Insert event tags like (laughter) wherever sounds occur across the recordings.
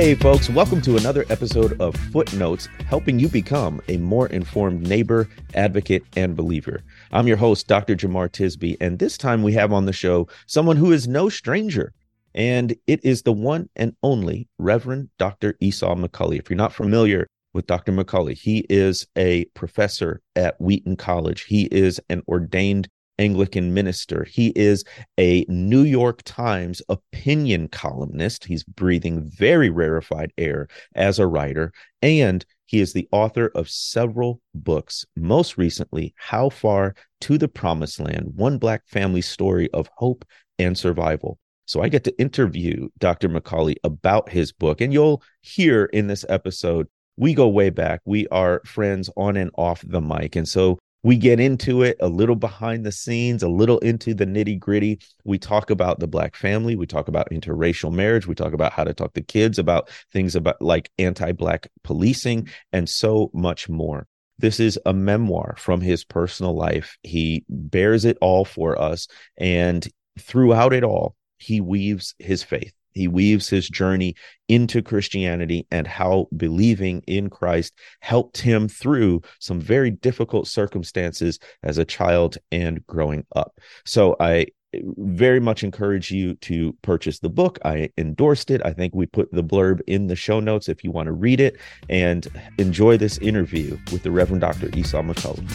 Hey, folks, welcome to another episode of Footnotes, helping you become a more informed neighbor, advocate, and believer. I'm your host, Dr. Jemar Tisby, and this time we have on the show someone who is no stranger, and it is the one and only Reverend Dr. Esau McCaulley. If you're not familiar with Dr. McCaulley, he is a professor at Wheaton College, he is an ordained Anglican minister. He is a New York Times opinion columnist. He's breathing very rarefied air as a writer, and he is the author of several books, most recently, How Far to the Promised Land One Black Family Story of Hope and Survival. So I get to interview Dr. McCaulley about his book, and you'll hear in this episode. We go way back. We are friends on and off the mic. And so we get into it a little behind the scenes, a little into the nitty gritty. We talk about the Black family. We talk about interracial marriage. We talk about how to talk to kids about things about like anti Black policing and so much more. This is a memoir from his personal life. He bears it all for us. And throughout it all, he weaves his faith he weaves his journey into Christianity and how believing in Christ helped him through some very difficult circumstances as a child and growing up. So I very much encourage you to purchase the book. I endorsed it. I think we put the blurb in the show notes if you want to read it and enjoy this interview with the Reverend Dr. Esau McCaulley.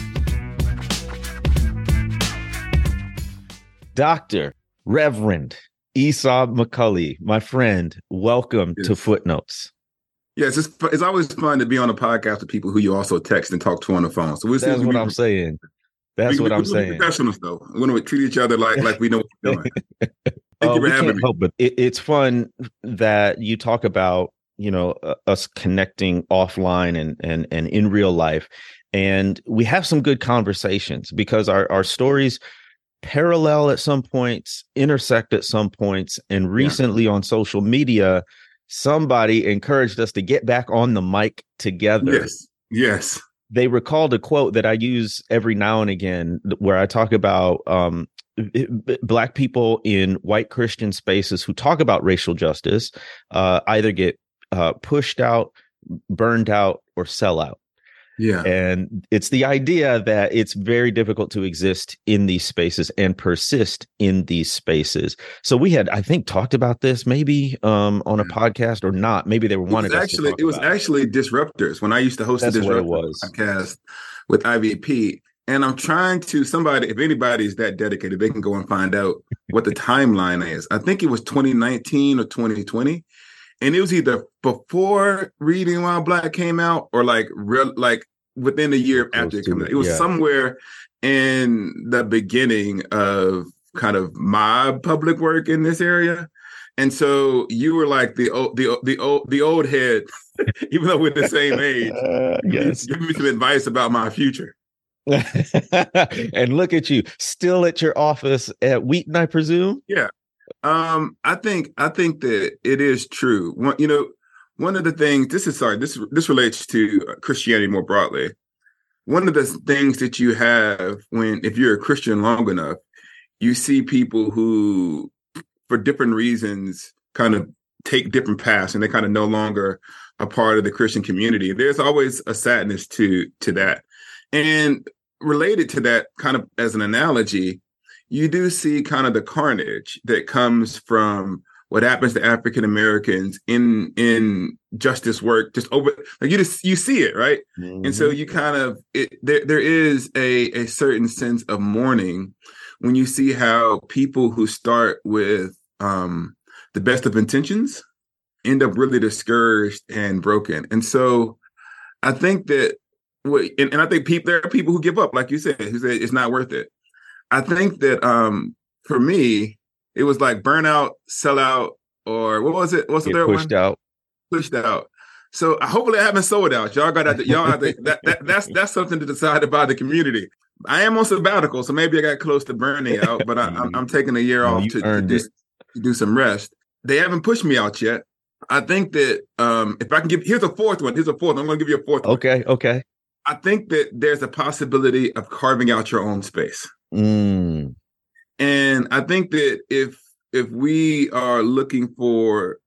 Doctor, Reverend, Esau McCaulley, my friend, welcome yes. to Footnotes. Yes, it's, it's always fun to be on a podcast with people who you also text and talk to on the phone. So we'll that's what I'm saying. That's we, what we, I'm we, saying. Professionals, though, we want to treat each other like like we know what we're doing. (laughs) Thank uh, you for having me. Help, but it, it's fun that you talk about you know uh, us connecting offline and and and in real life, and we have some good conversations because our our stories parallel at some points, intersect at some points, and recently yeah. on social media, somebody encouraged us to get back on the mic together. Yes. Yes. They recalled a quote that I use every now and again where I talk about um, black people in white Christian spaces who talk about racial justice uh, either get uh, pushed out, burned out, or sell out. Yeah. And it's the idea that it's very difficult to exist in these spaces and persist in these spaces. So we had, I think, talked about this maybe um, on a podcast or not. Maybe they were wanting actually it was actually it. disruptors when I used to host That's a disruptor podcast with IVP. And I'm trying to somebody, if anybody's that dedicated, they can go and find out what the timeline is. I think it was 2019 or 2020 and it was either before Reading While Black came out or like real like within a year after it came out. It was yeah. somewhere in the beginning of kind of my public work in this area. And so you were like the old, the the old, the old head, (laughs) even though we're the same age. (laughs) Uh, yes, give me some advice about my future. (laughs) and look at you, still at your office at Wheaton, I presume. Yeah, um, I think I think that it is true. One, you know, one of the things this is sorry this this relates to Christianity more broadly. One of the things that you have when if you're a Christian long enough, you see people who, for different reasons, kind of take different paths and they kind of no longer a part of the Christian community. There's always a sadness to to that, and related to that, kind of as an analogy, you do see kind of the carnage that comes from what happens to African Americans in in justice work just over like you just you see it right mm-hmm. and so mm-hmm. you kind of it there there is a a certain sense of mourning when you see how people who start with um the best of intentions end up really discouraged and broken and so I think that and, and I think people there are people who give up like you said who say it's not worth it I think that um for me, it was like burnout, sellout, or what was it? What's the third pushed one? out. Pushed out. So hopefully I haven't sold out. Y'all got to y'all have to, (laughs) that, that that's that's something to decide about the community. I am on sabbatical, so maybe I got close to burning out, but I, am I'm taking a year off to, to, just, to do some rest. They haven't pushed me out yet. I think that um if I can give here's a fourth one. Here's a fourth. One. I'm going to give you a fourth. Okay. One. Okay. I think that there's a possibility of carving out your own space. Mm. And I think that if if we are looking for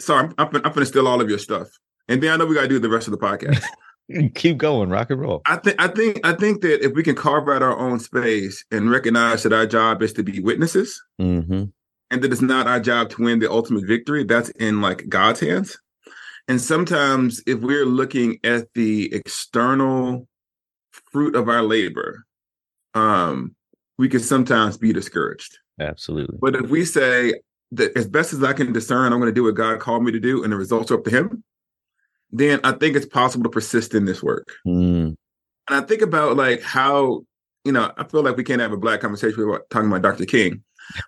sorry, I'm, I'm, I'm going to steal all of your stuff. And then I know we got to do the rest of the podcast. (laughs) Keep going, rock and roll. I think I think I think that if we can carve out our own space and recognize that our job is to be witnesses, mm-hmm. and that it's not our job to win the ultimate victory, that's in like God's hands. And sometimes if we're looking at the external fruit of our labor, um, we can sometimes be discouraged. Absolutely. But if we say that as best as I can discern, I'm going to do what God called me to do, and the results are up to Him, then I think it's possible to persist in this work. Mm. And I think about like how, you know, I feel like we can't have a black conversation without talking about Dr. King.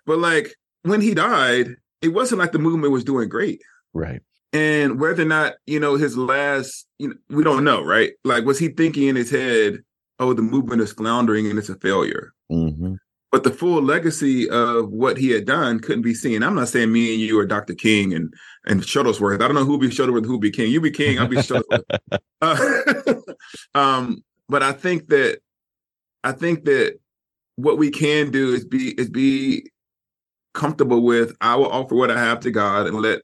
But like when he died, it wasn't like the movement was doing great. Right. And whether or not, you know, his last, you know, we don't know, right? Like, was he thinking in his head, oh, the movement is floundering and it's a failure? Mm-hmm. But the full legacy of what he had done couldn't be seen. I'm not saying me and you are Dr. King and and Shuttlesworth. I don't know who be Shuttlesworth, who be King. You be King, I'll be Shuttlesworth. (laughs) uh, (laughs) um, but I think that I think that what we can do is be is be comfortable with I will offer what I have to God and let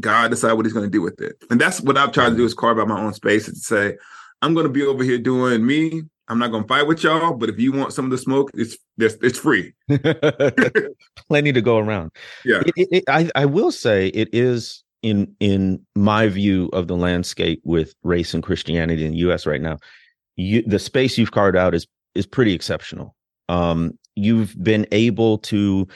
God decide what he's going to do with it. And that's what I've tried to do is carve out my own space and say, I'm going to be over here doing me. I'm not going to fight with y'all, but if you want some of the smoke, it's it's free. (laughs) (laughs) Plenty to go around. Yeah. It, it, it, I, I will say it is in in my view of the landscape with race and Christianity in the US right now, you the space you've carved out is is pretty exceptional. Um, you've been able to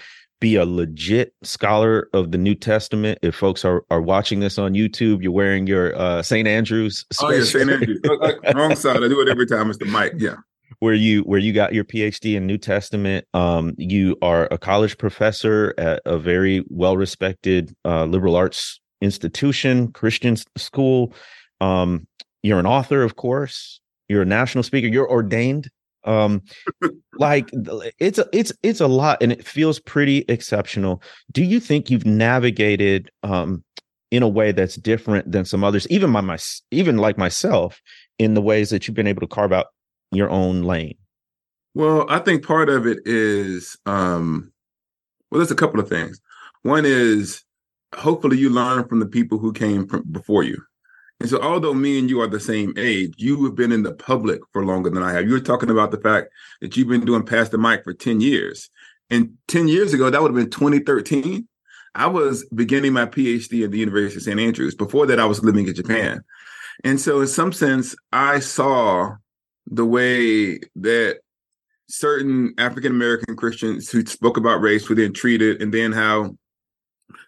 be a legit scholar of the New Testament. If folks are, are watching this on YouTube, you're wearing your uh, St. Andrews. Oh yeah, St. Andrews. (laughs) Wrong side. I do it every time. It's the mic. Yeah. Where you where you got your PhD in New Testament. Um, you are a college professor at a very well respected uh, liberal arts institution, Christian school. Um, you're an author, of course. You're a national speaker. You're ordained um like it's it's it's a lot and it feels pretty exceptional. Do you think you've navigated um in a way that's different than some others even my, my even like myself in the ways that you've been able to carve out your own lane? Well i think part of it is um well there's a couple of things. One is hopefully you learn from the people who came from before you and so, although me and you are the same age, you have been in the public for longer than I have. You were talking about the fact that you've been doing Pass the Mic for 10 years. And 10 years ago, that would have been 2013. I was beginning my PhD at the University of St. Andrews. Before that, I was living in Japan. And so, in some sense, I saw the way that certain African American Christians who spoke about race were then treated, and then how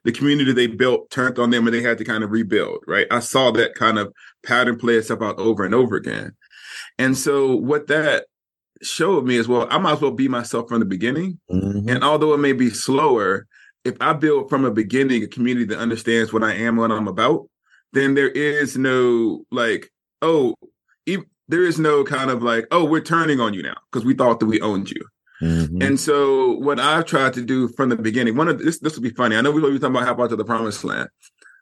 the community they built turned on them and they had to kind of rebuild, right? I saw that kind of pattern play itself out over and over again. And so what that showed me is well, I might as well be myself from the beginning. Mm-hmm. And although it may be slower, if I build from a beginning a community that understands what I am, and what I'm about, then there is no like, oh, there is no kind of like, oh, we're turning on you now because we thought that we owned you. Mm-hmm. And so what I've tried to do from the beginning, one of this this will be funny. I know we were talking about how about to the promised land,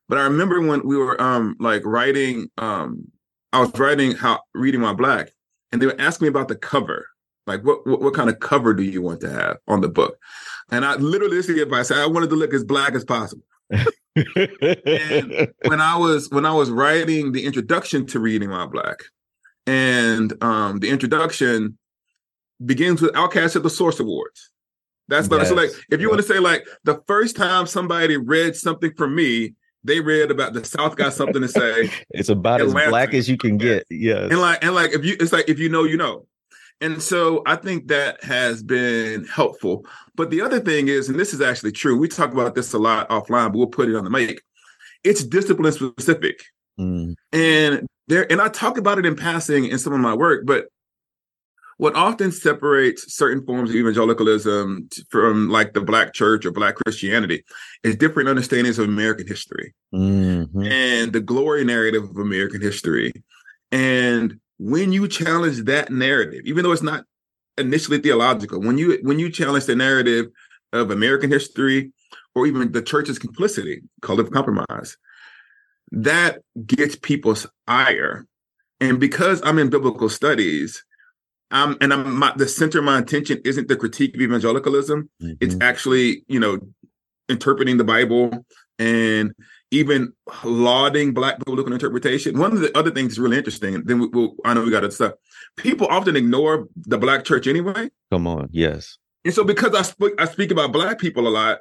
but I remember when we were um like writing um I was writing how Reading While Black, and they were asking me about the cover. Like what, what what kind of cover do you want to have on the book? And I literally this is the advice. I wanted to look as black as possible. and when I was when I was writing the introduction to Reading While Black, and um the introduction begins with OutKast at the Source Awards. That's yes. so like if you want to say like the first time somebody read something from me, they read about the South got something to say. (laughs) it's about Atlanta. as black as you can get. Yeah. And like and like if you it's like if you know, you know. And so I think that has been helpful. But the other thing is, and this is actually true, we talk about this a lot offline, but we'll put it on the mic. It's discipline specific. Mm. And there, and I talk about it in passing in some of my work, but what often separates certain forms of evangelicalism from like the black church or black christianity is different understandings of american history mm-hmm. and the glory narrative of american history and when you challenge that narrative even though it's not initially theological when you when you challenge the narrative of american history or even the church's complicity collective compromise that gets people's ire and because i'm in biblical studies um, and I'm my, the center of my attention isn't the critique of evangelicalism. Mm-hmm. It's actually, you know, interpreting the Bible and even lauding black biblical interpretation. One of the other things is really interesting. Then we, will I know we got to stuff. People often ignore the black church anyway. Come on, yes. And so because I speak I speak about black people a lot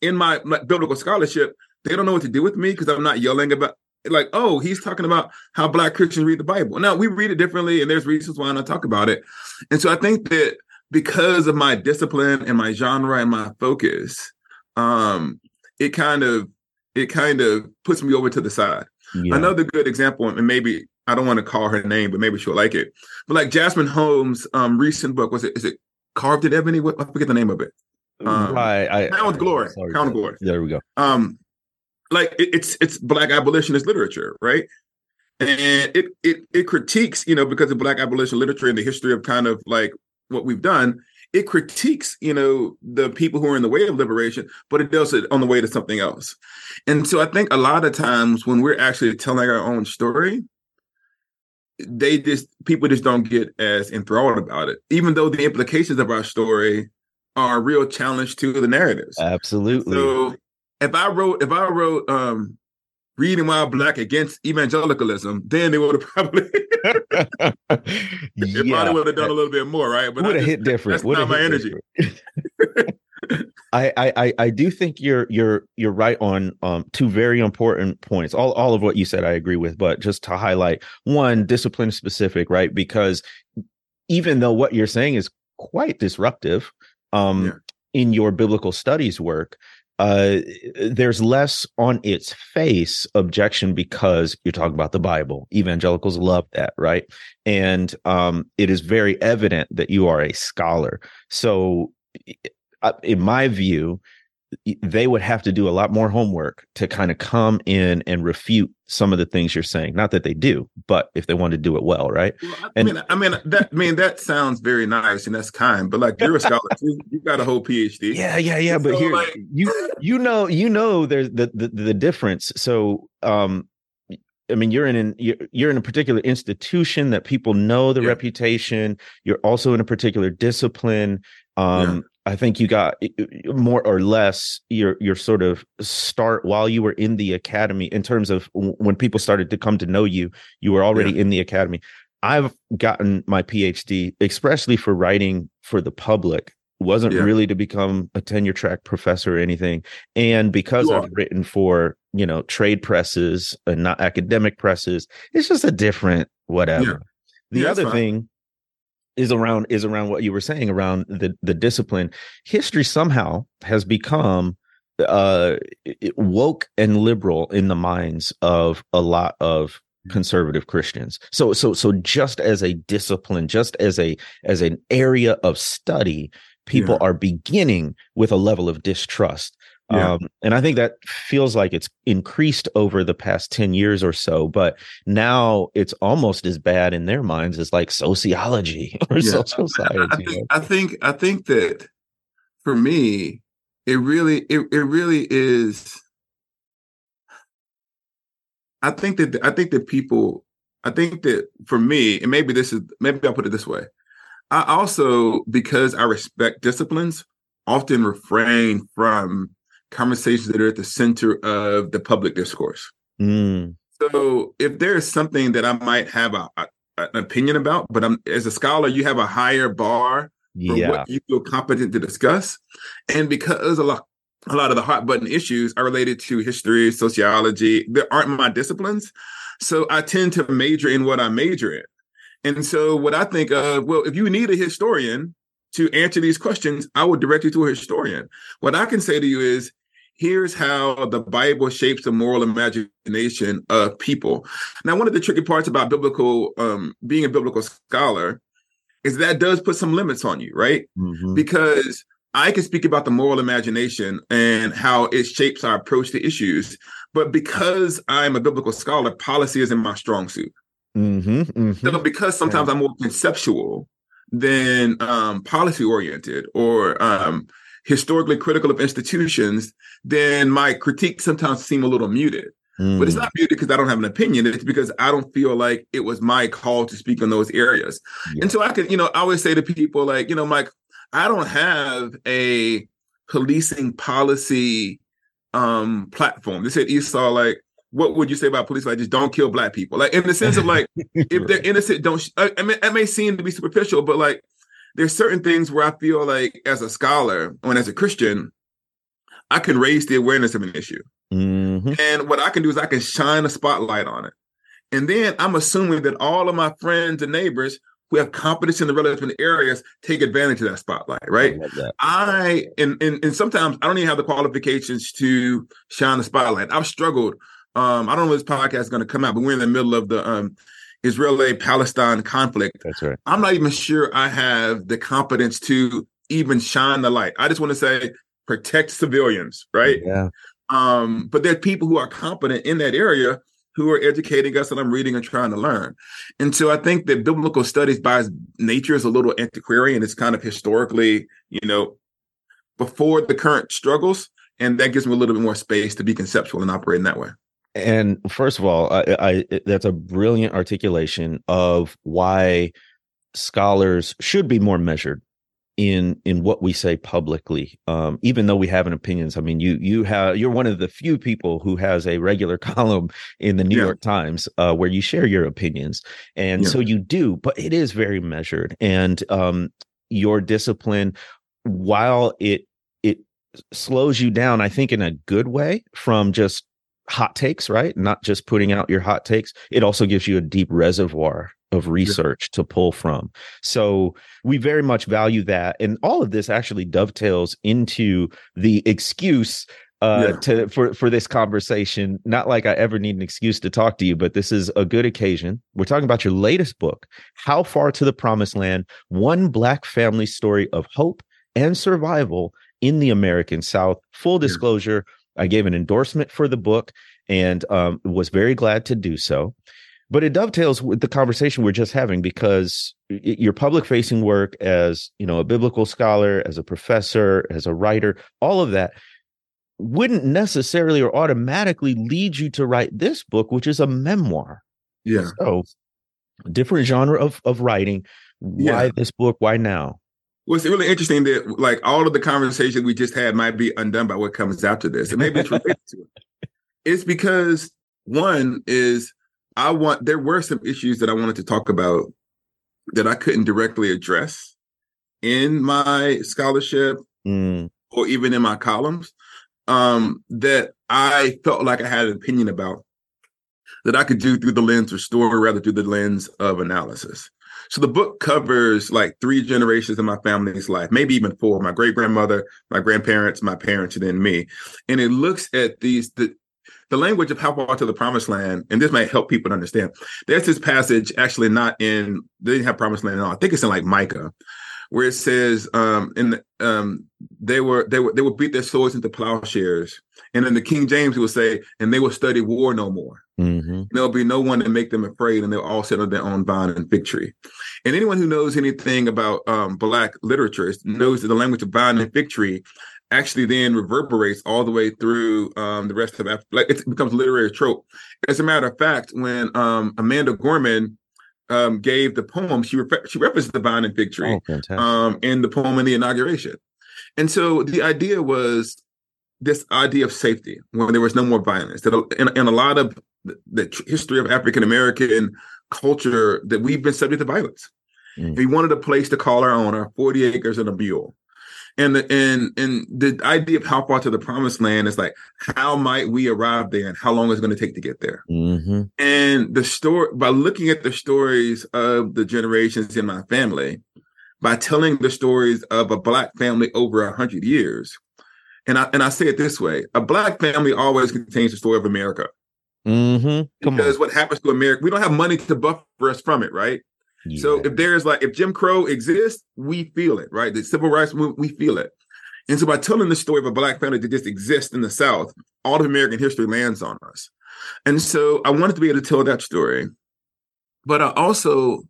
in my, my biblical scholarship, they don't know what to do with me because I'm not yelling about like, oh, he's talking about how black Christians read the Bible. Now we read it differently, and there's reasons why I don't talk about it. And so I think that because of my discipline and my genre and my focus, um, it kind of it kind of puts me over to the side. Yeah. Another good example, and maybe I don't want to call her name, but maybe she'll like it. But like Jasmine Holmes' um, recent book, was it is it Carved in Ebony? What I forget the name of it. Um, right, I, Crown with Glory. Sorry, Crown with Glory. There we go. Um, like it, it's it's black abolitionist literature, right? And it it it critiques, you know, because of black abolition literature and the history of kind of like what we've done, it critiques, you know, the people who are in the way of liberation, but it does it on the way to something else. And so I think a lot of times when we're actually telling our own story, they just people just don't get as enthralled about it, even though the implications of our story are a real challenge to the narratives. Absolutely. So if I wrote if I wrote um reading while black against evangelicalism, then they would have probably yeah. probably would have done a little bit more, right? But would have hit different. That's not my energy. I, I I do think you're you're you're right on um two very important points. All all of what you said I agree with, but just to highlight one discipline specific, right? Because even though what you're saying is quite disruptive um yeah. in your biblical studies work, uh, there's less on its face objection because you're talking about the Bible. Evangelicals love that, right? And um, it is very evident that you are a scholar. So, in my view, they would have to do a lot more homework to kind of come in and refute some of the things you're saying. Not that they do, but if they want to do it well, right? Well, I and, mean, I mean that. I mean that sounds very nice and that's kind, but like you're a scholar too. You got a whole PhD. (laughs) Yeah, yeah, yeah. But so here, like, you you know you know there's the, the the difference. So um, I mean, you're in an you're, you're in a particular institution that people know the yeah. reputation. You're also in a particular discipline. Um, I think you got more or less your your sort of start while you were in the academy in terms of when people started to come to know you, you were already yeah. in the academy. I've gotten my PhD expressly for writing for the public. Wasn't yeah. really to become a tenure track professor or anything. And because I've written for, you know, trade presses and not academic presses, it's just a different whatever. Yeah. The other thing is around is around what you were saying around the the discipline. History somehow has become uh woke and liberal in the minds of a lot of conservative Christians. So so so just as a discipline, just as a as an area of study, people yeah. are beginning with a level of distrust yeah. Um, and I think that feels like it's increased over the past 10 years or so, but now it's almost as bad in their minds as like sociology (laughs) or yeah. social science. I, I, think, I think I think that for me, it really it, it really is I think that I think that people I think that for me, and maybe this is maybe I'll put it this way. I also, because I respect disciplines, often refrain from conversations that are at the center of the public discourse. Mm. So if there's something that I might have a, a, an opinion about, but I'm as a scholar, you have a higher bar for yeah. what you feel competent to discuss. And because a lot a lot of the hot button issues are related to history, sociology, there aren't my disciplines. So I tend to major in what I major in. And so what I think of, well, if you need a historian to answer these questions, I would direct you to a historian. What I can say to you is here's how the Bible shapes the moral imagination of people. Now, one of the tricky parts about biblical, um, being a biblical scholar, is that does put some limits on you, right? Mm-hmm. Because I can speak about the moral imagination and how it shapes our approach to issues, but because I'm a biblical scholar, policy isn't my strong suit. Mm-hmm, mm-hmm. So because sometimes yeah. I'm more conceptual than um, policy oriented or um, historically critical of institutions, then my critiques sometimes seem a little muted. Mm. But it's hmm. not muted because I don't have an opinion. It's because I don't feel like it was my call to speak on those areas. Yeah. And so I could, you know, I always say to people like, you know, Mike, I don't have a policing policy um platform. They said Esau like what would you say about police like just don't kill black people like in the sense of like (laughs) if they're innocent don't I, I mean it may seem to be superficial but like there's certain things where I feel like as a scholar and as a Christian I can raise the awareness of an issue Mm-hmm. and what I can do is I can shine a spotlight on it and then I'm assuming that all of my friends and neighbors who have competence in the relevant areas take advantage of that spotlight right I that. I and, and and sometimes I don't even have the qualifications to shine the spotlight. I've struggled. Um, I don't know when this podcast is going to come out, but we're in the middle of the um, Israeli Palestine conflict. That's right. I'm not even sure I have the competence to even shine the light. I just want to say protect civilians, right? Yeah. Um, but there are people who are competent in that area who are educating us and I'm reading and trying to learn. And so I think that biblical studies by its nature is a little antiquarian. It's kind of historically, you know, before the current struggles. And that gives me a little bit more space to be conceptual and operate in that way. And first of all, I, I that's a brilliant articulation of why scholars should be more measured in in what we say publicly um even though we have an opinions i mean you you have you're one of the few people who has a regular (laughs) column in the new Yeah. york times uh where you share your opinions and Yeah. so you do but it is very measured and um your discipline while it it slows you down i think in a good way from just hot takes right? Not just putting out your hot takes. It also gives you a deep reservoir of research to pull from. So we very much value that. And all of this actually dovetails into the excuse uh Yeah. to for for this conversation. Not like i ever need an excuse to talk to you but this is a good occasion. We're talking about your latest book how far to the promised land one black family story of hope and survival in the american south. Full Yeah. I gave an endorsement for the book and um, was very glad to do so. But it dovetails with the conversation we're just having because y- your public facing work as you know a biblical scholar as a professor as a writer all of that wouldn't necessarily or automatically lead you to write this book which is a memoir. Yeah. so different genre of of writing. Why Yeah. this book? Why now Well, it's really interesting that like all of the conversation we just had might be undone by what comes after this. And maybe it's related to it. It's because one is I want there were some issues that I wanted to talk about that I couldn't directly address in my scholarship Mm, or even in my columns um that I felt like I had an opinion about that I could do through the lens of story rather through the lens of analysis. So the book covers like three generations of my family's life, maybe even four: my great grandmother, my grandparents, my parents, and then me. And it looks at these the the language of how far to the promised land, and this might help people to understand. There's this passage actually not in they didn't have promised land at all. I think it's in like Micah, where it says um in the, um they were they were they would beat their swords into plowshares. And in the King James, it will say, and they will study war no more. mhm. There'll be no one to make them afraid, and they'll all sit on their own vine and fig tree. And anyone who knows anything about um, Black literature knows that the language of vine and fig tree actually then reverberates all the way through um, the rest of Africa. Like it becomes a literary trope. As a matter of fact, when um, Amanda Gorman um, gave the poem, she she referenced the vine and fig tree oh um, in the poem in the inauguration. And so the idea was this idea of safety when there was no more violence. That in, in a lot of the, the history of African American culture, that we've been subject to violence. Mm. We wanted a place to call our own, our forty acres and a mule. And the and and the idea of how far to the promised land is like how might we arrive there and how long is it going to take to get there. Mhm. And the story, by looking at the stories of the generations in my family, by telling the stories of a black family over a hundred years, and I and I say it this way: a black family always contains the story of America. Mhm. come Because on what happens to America, we don't have money to buffer us from it, right? So if there's like if Jim Crow exists, we feel it, right? The civil rights movement, we feel it. And so by telling the story of a black family that just exists in the South, all of American history lands on us. And so I wanted to be able to tell that story. But I also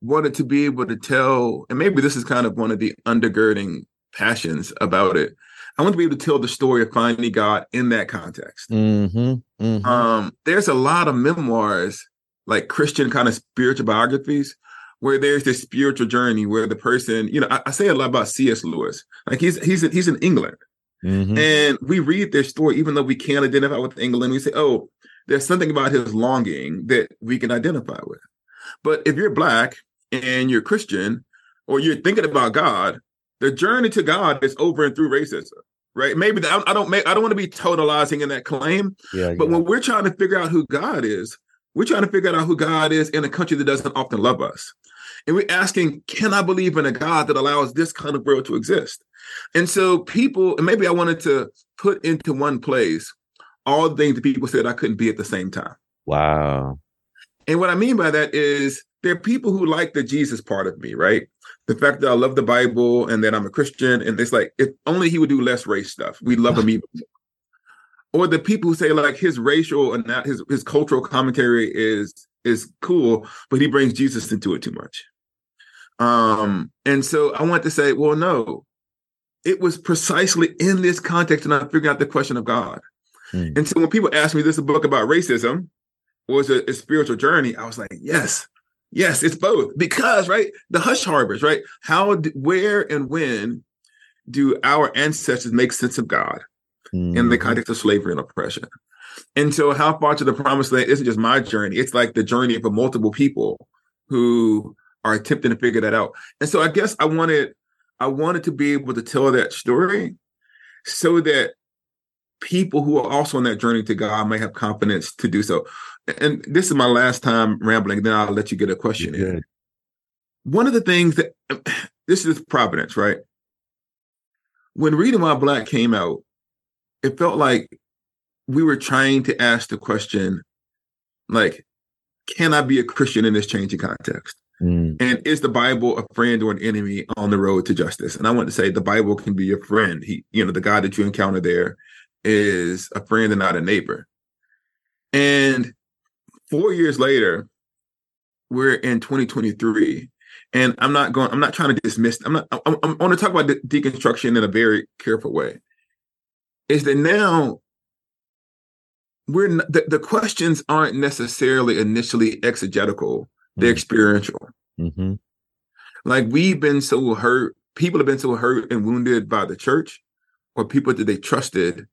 wanted to be able to tell, and maybe this is kind of one of the undergirding passions about it. I want to be able to tell the story of finding God in that context. Mhm. Mhm. Um, there's a lot of memoirs, like Christian kind of spiritual biographies, where there's this spiritual journey where the person, you know, I, I say a lot about C.S. Lewis. Like he's he's he's in England, Mm-hmm. And we read their story, even though we can't identify with England, we say, oh, there's something about his longing that we can identify with. But if you're black and you're Christian or you're thinking about God, the journey to God is over and through racism, right? Maybe the, I don't make I don't want to be totalizing in that claim, yeah, but yeah. when we're trying to figure out who God is, we're trying to figure out who God is in a country that doesn't often love us. And we're asking, can I believe in a God that allows this kind of world to exist? And so people, and maybe I wanted to put into one place all the things that people said I couldn't be at the same time. Wow. And what I mean by that is there are people who like the Jesus part of me, right? The fact that I love the Bible and that I'm a Christian, and it's like if only he would do less race stuff, we'd love him (laughs) even more. Or the people who say like his racial and not his his cultural commentary is is cool, but he brings Jesus into it too much. Um, and so I want to say, well, no, it was precisely in this context, and I figured out the question of God. Mm. And so when people ask me, this is a book about racism, is it a spiritual journey? I was like, yes, yes, it's both. Because, right, the hush harbors, right? How, where, and when do our ancestors make sense of God mm. in the mm-hmm. context of slavery and oppression? And so, how far to the promised land isn't just my journey, it's like the journey of multiple people who are attempting to figure that out. And so, I guess I wanted, I wanted to be able to tell that story so that people who are also on that journey to God may have confidence to do so. And this is my last time rambling, then I'll let you get a question in. One of the things that (clears throat) this is providence, right? When Reading While Black came out, it felt like we were trying to ask the question, like, can I be a Christian in this changing context? Mm. And is the Bible a friend or an enemy on the road to justice? And I want to say the Bible can be your friend. He, you know, the God that you encounter there is a friend and not a neighbor. And four years later, we're in 2023. And I'm not going, I'm not trying to dismiss, I'm not, I'm, I'm, want to talk about de- deconstruction in a very careful way. Is that now we're the, the questions aren't necessarily initially exegetical, they're mm-hmm. experiential. Mm-hmm. Like we've been so hurt, people have been so hurt and wounded by the church or people that they trusted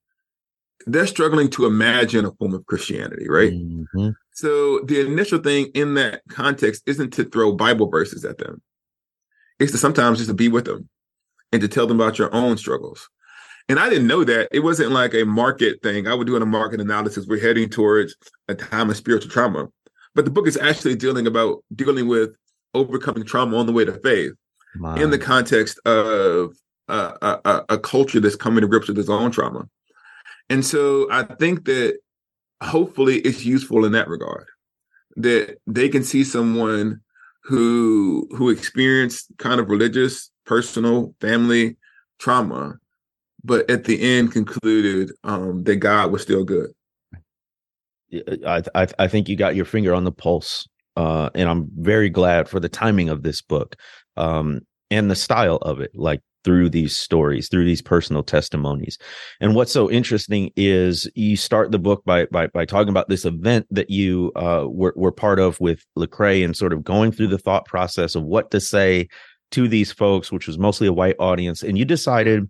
they're struggling to imagine a form of Christianity, right? Mm-hmm. So the initial thing in that context isn't to throw Bible verses at them. It's to sometimes just to be with them and to tell them about your own struggles. And I didn't know that. It wasn't like a market thing. I would do a market analysis. We're heading towards a time of spiritual trauma. But the book is actually dealing about dealing with overcoming trauma on the way to faith in the context of a, a, a culture that's coming to grips with its own trauma. And so I think that hopefully it's useful in that regard that they can see someone who who experienced kind of religious, personal, family trauma, but at the end concluded um, that God was still good. I, I, I think you got your finger on the pulse, uh, and I'm very glad for the timing of this book um, and the style of it. Like through these stories, through these personal testimonies. And what's so interesting is you start the book by by, by talking about this event that you uh, were, were part of with Lecrae and sort of going through the thought process of what to say to these folks, which was mostly a white audience. And you decided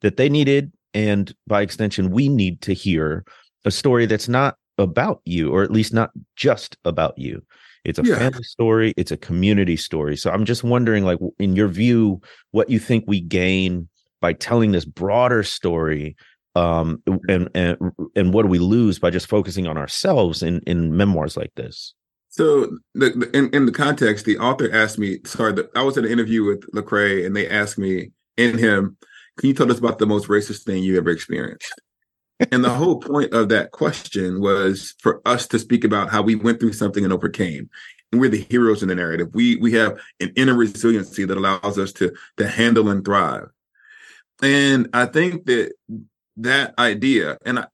that they needed, and by extension, we need to hear a story that's not about you, or at least not just about you. It's a yeah. family story. It's a community story. So I'm just wondering, like, in your view, what you think we gain by telling this broader story, um, and and and what do we lose by just focusing on ourselves in in memoirs like this? So, the, the, in in the context, the author asked me. Sorry, the, I was in an interview with Lecrae, and they asked me in him, "Can you tell us about the most racist thing you ever experienced?" And the whole point of that question was for us to speak about how we went through something and overcame. And we're the heroes in the narrative. We we have an inner resiliency that allows us to to handle and thrive. And I think that that idea, and I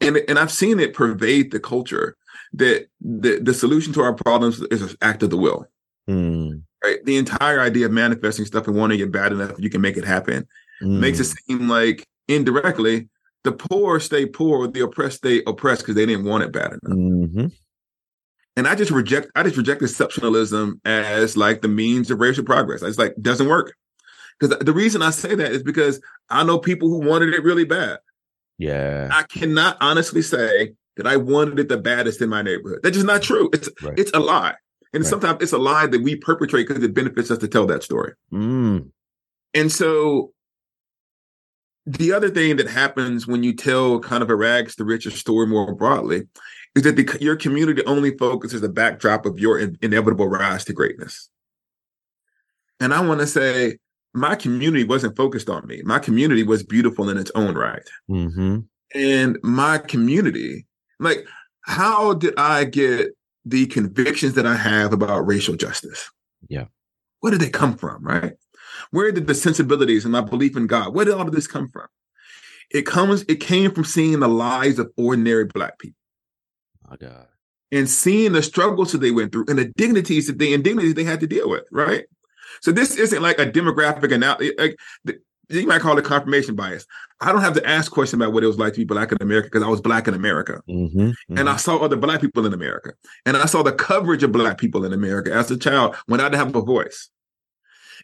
and and I've seen it pervade the culture that the the solution to our problems is an act of the will. Mm. Right. The entire idea of manifesting stuff and wanting it bad enough you can make it happen mm. makes it seem like indirectly the poor stay poor, the oppressed stay oppressed because they didn't want it bad enough. Mm-hmm. And I just reject, I just reject exceptionalism as like the means of racial progress. It's like doesn't work. Because the reason I say that is because I know people who wanted it really bad. Yeah. I cannot honestly say that I wanted it the baddest in my neighborhood. That's just not true. It's right. it's a lie. And right. sometimes it's a lie that we perpetrate because it benefits us to tell that story. Mm. And so the other thing that happens when you tell kind of a rags to riches story more broadly is that the, your community only focuses the backdrop of your in, inevitable rise to greatness. And I want to say, my community wasn't focused on me. My community was beautiful in its own right. Mm-hmm. And my community, like, how did I get the convictions that I have about racial justice? Yeah. Where did they come from? Right. Where did the sensibilities and my belief in God, where did all of this come from? It comes, it came from seeing the lives of ordinary black people. My God. And seeing the struggles that they went through and the dignities that they indignities they had to deal with, right? So this isn't like a demographic analysis. Like, you might call it confirmation bias. I don't have to ask questions about what it was like to be black in America because I was black in America. Mm-hmm, mm-hmm. And I saw other black people in America. And I saw the coverage of black people in America as a child when I didn't have a voice.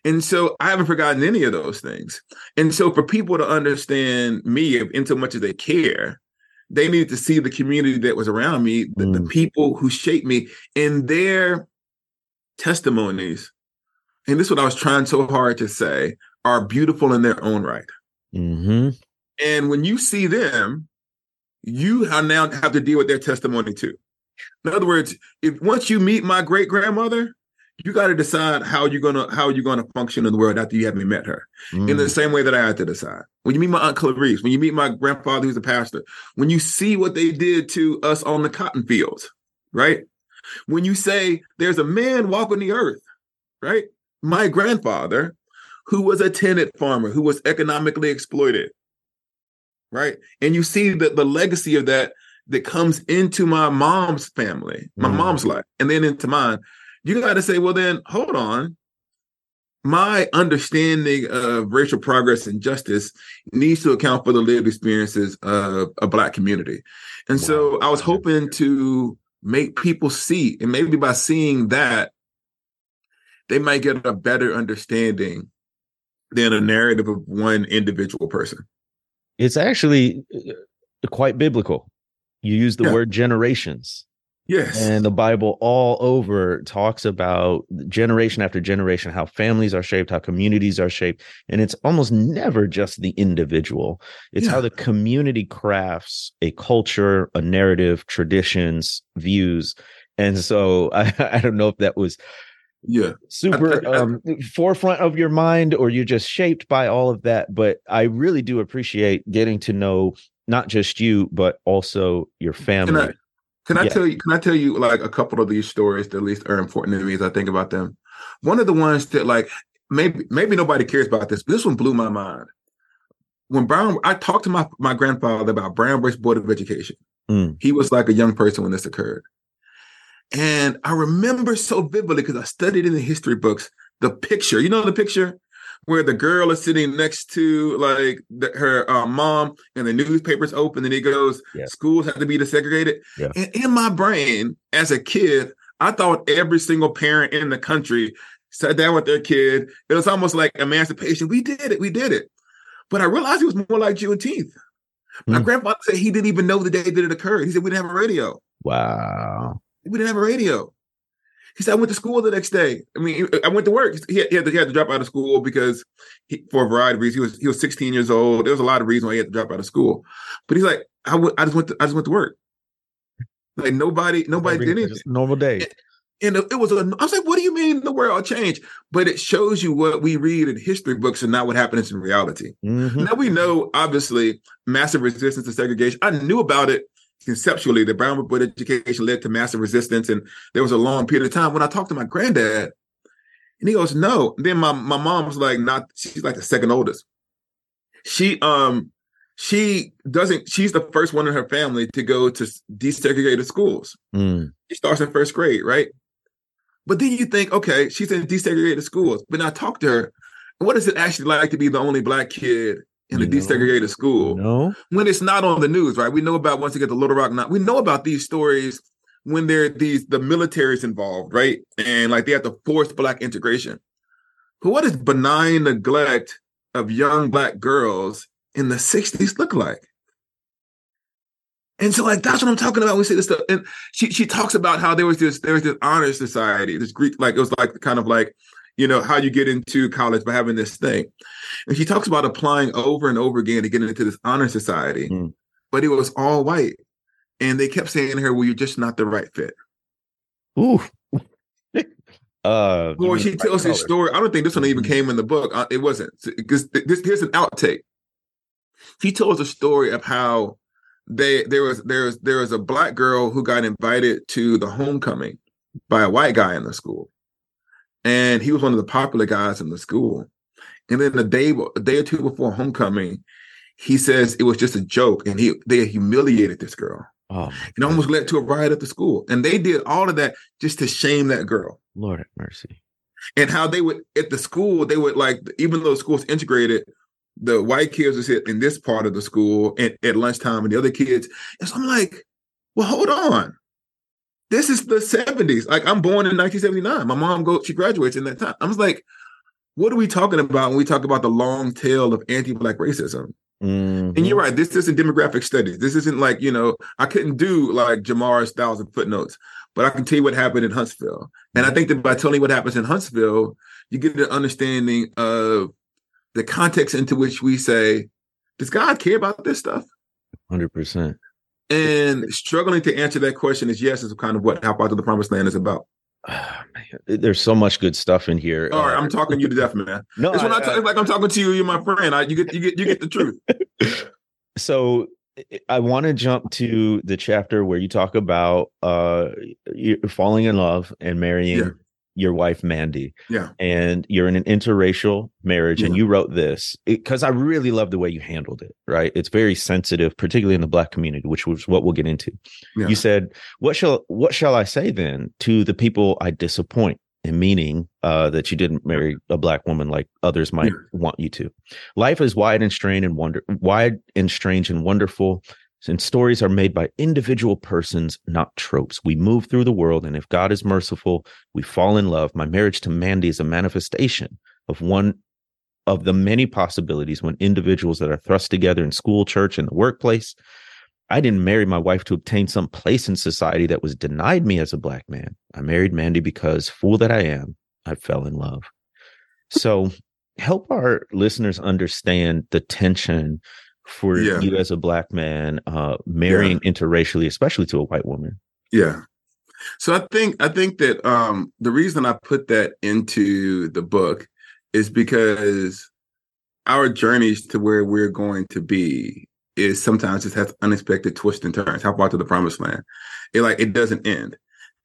And so I haven't forgotten any of those things. And so for people to understand me in so much as they care, they needed to see the community that was around me, the, mm. the people who shaped me in their testimonies. And this is what I was trying so hard to say are beautiful in their own right. Mm-hmm. And when you see them, you now have to deal with their testimony too. In other words, if once you meet my great grandmother, you got to decide how you're gonna how you're gonna function in the world after you haven't met her. Mm. In the mm. same way that I had to decide. When you meet my aunt Clarice, when you meet my grandfather who's a pastor, when you see what they did to us on the cotton fields, right? When you say there's a man walking the earth, right? My grandfather, who was a tenant farmer, who was economically exploited, right? And you see that the legacy of that that comes into my mom's family, my mm. mom's life, and then into mine you got to say, well, then hold on. My understanding of racial progress and justice needs to account for the lived experiences of a Black community. And wow. so I was hoping to make people see, and maybe by seeing that, they might get a better understanding than a narrative of one individual person. It's actually uh, quite biblical. You use the yeah. word generations. Yes. And the Bible all over talks about generation after generation, how families are shaped, how communities are shaped. And it's almost never just the individual, it's yeah. how the community crafts a culture, a narrative, traditions, views. And so (laughs) I, I don't know if that was yeah super um, forefront of your mind or you're just shaped by all of that but i really do appreciate getting to know not just you but also your family can I yeah. tell you? Can I tell you like a couple of these stories that at least are important to me as I think about them? One of the ones that like maybe maybe nobody cares about this, but this one blew my mind. When Brown, I talked to my my grandfather about Brown Bridge Board of Education. Mm. He was like a young person when this occurred, and I remember so vividly because I studied in the history books the picture. You know the picture where the girl is sitting next to like the, her uh, mom and the newspaper's open and he goes yeah. schools have to be desegregated. Yeah. and in my brain as a kid i thought every single parent in the country sat down with their kid. It was almost like emancipation. We did it. We did it. But i realized it was more like juneteenth. My mm. grandfather said he didn't even know the day that it occurred. He said we didn't have a radio. Wow. We didn't have a radio he said, I went to school the next day. I mean, I went to work. He had, he had, to, he had to, drop out of school because he, for a variety of reasons. He was he was 16 years old. There was a lot of reasons why he had to drop out of school. But he's like, I, w- I just went to I just went to work. Like nobody nobody did anything. Normal day. And, and it was a, I was like, what do you mean the world changed? But it shows you what we read in history books and not what happens in reality. Mm-hmm. Now we know, obviously, massive resistance to segregation. I knew about it conceptually, the Brown Board education led to massive resistance. And there was a long period of time when I talked to my granddad, and he goes, No. And then my, my mom's like, not she's like the second oldest. She um she doesn't she's the first one in her family to go to desegregated schools. Mm. She starts in first grade, right? But then you think, okay, she's in desegregated schools. But I talked to her, what is it actually like to be the only black kid in a desegregated school. No. When it's not on the news, right? We know about once you get to Little Rock, not we know about these stories when they're these the military's involved, right? And like they have to force black integration. But what does benign neglect of young black girls in the 60s look like? And so, like, that's what I'm talking about. When we say this stuff, and she she talks about how there was this there was this honor society, this Greek, like it was like kind of like, you know, how you get into college by having this thing. And she talks about applying over and over again to get into this honor society, mm. but it was all white, and they kept saying to her, "Well, you're just not the right fit." Ooh. (laughs) uh, well, she tells this story. I don't think this one even mm-hmm. came in the book. Uh, it wasn't because this here's an outtake. She tells a story of how they there was there was there was a black girl who got invited to the homecoming by a white guy in the school, and he was one of the popular guys in the school. And then the day a day or two before homecoming, he says it was just a joke, and he they humiliated this girl. Oh, it almost led to a riot at the school, and they did all of that just to shame that girl. Lord have mercy. And how they would at the school, they would like even though the school's integrated, the white kids would sit in this part of the school at, at lunchtime and the other kids. And so I'm like, well, hold on. This is the 70s. Like I'm born in 1979. My mom go, she graduates in that time. I was like, what are we talking about when we talk about the long tail of anti-black racism? Mm-hmm. And you're right. This isn't demographic studies. This isn't like, you know, I couldn't do like Jemar's thousand footnotes, but I can tell you what happened in Huntsville. And I think that by telling you what happens in Huntsville, you get an understanding of the context into which we say, does God care about this stuff? 100%. And struggling to answer that question is yes, is kind of what How Far to the Promised Land is about. (sighs) There's so much good stuff in here. All right, I'm talking you to death, man. (laughs) no, it's, I, I, talk, like I'm talking to you. You're my friend. I, you get, you get, you get the truth. (laughs) so I want to jump to the chapter where you talk about uh, falling in love and marrying yeah your wife Mandy. Yeah. And you're in an interracial marriage yeah. and you wrote this because I really love the way you handled it, right? It's very sensitive, particularly in the black community, which was what we'll get into. Yeah. You said, What shall what shall I say then to the people I disappoint? And meaning uh, that you didn't marry a black woman like others might yeah. want you to. Life is wide and strange and wonder wide and strange and wonderful and stories are made by individual persons, not tropes. We move through the world, and if God is merciful, we fall in love. My marriage to Mandy is a manifestation of one of the many possibilities when individuals that are thrust together in school, church, and the workplace. I didn't marry my wife to obtain some place in society that was denied me as a black man. I married Mandy because, fool that I am, I fell in love. So, help our listeners understand the tension for yeah. you as a black man uh marrying yeah. interracially especially to a white woman? Yeah. So i think i think that um the reason i put that into the book is because our journeys to where we're going to be is sometimes just has unexpected twists and turns. How far to the promised land? It like it doesn't end.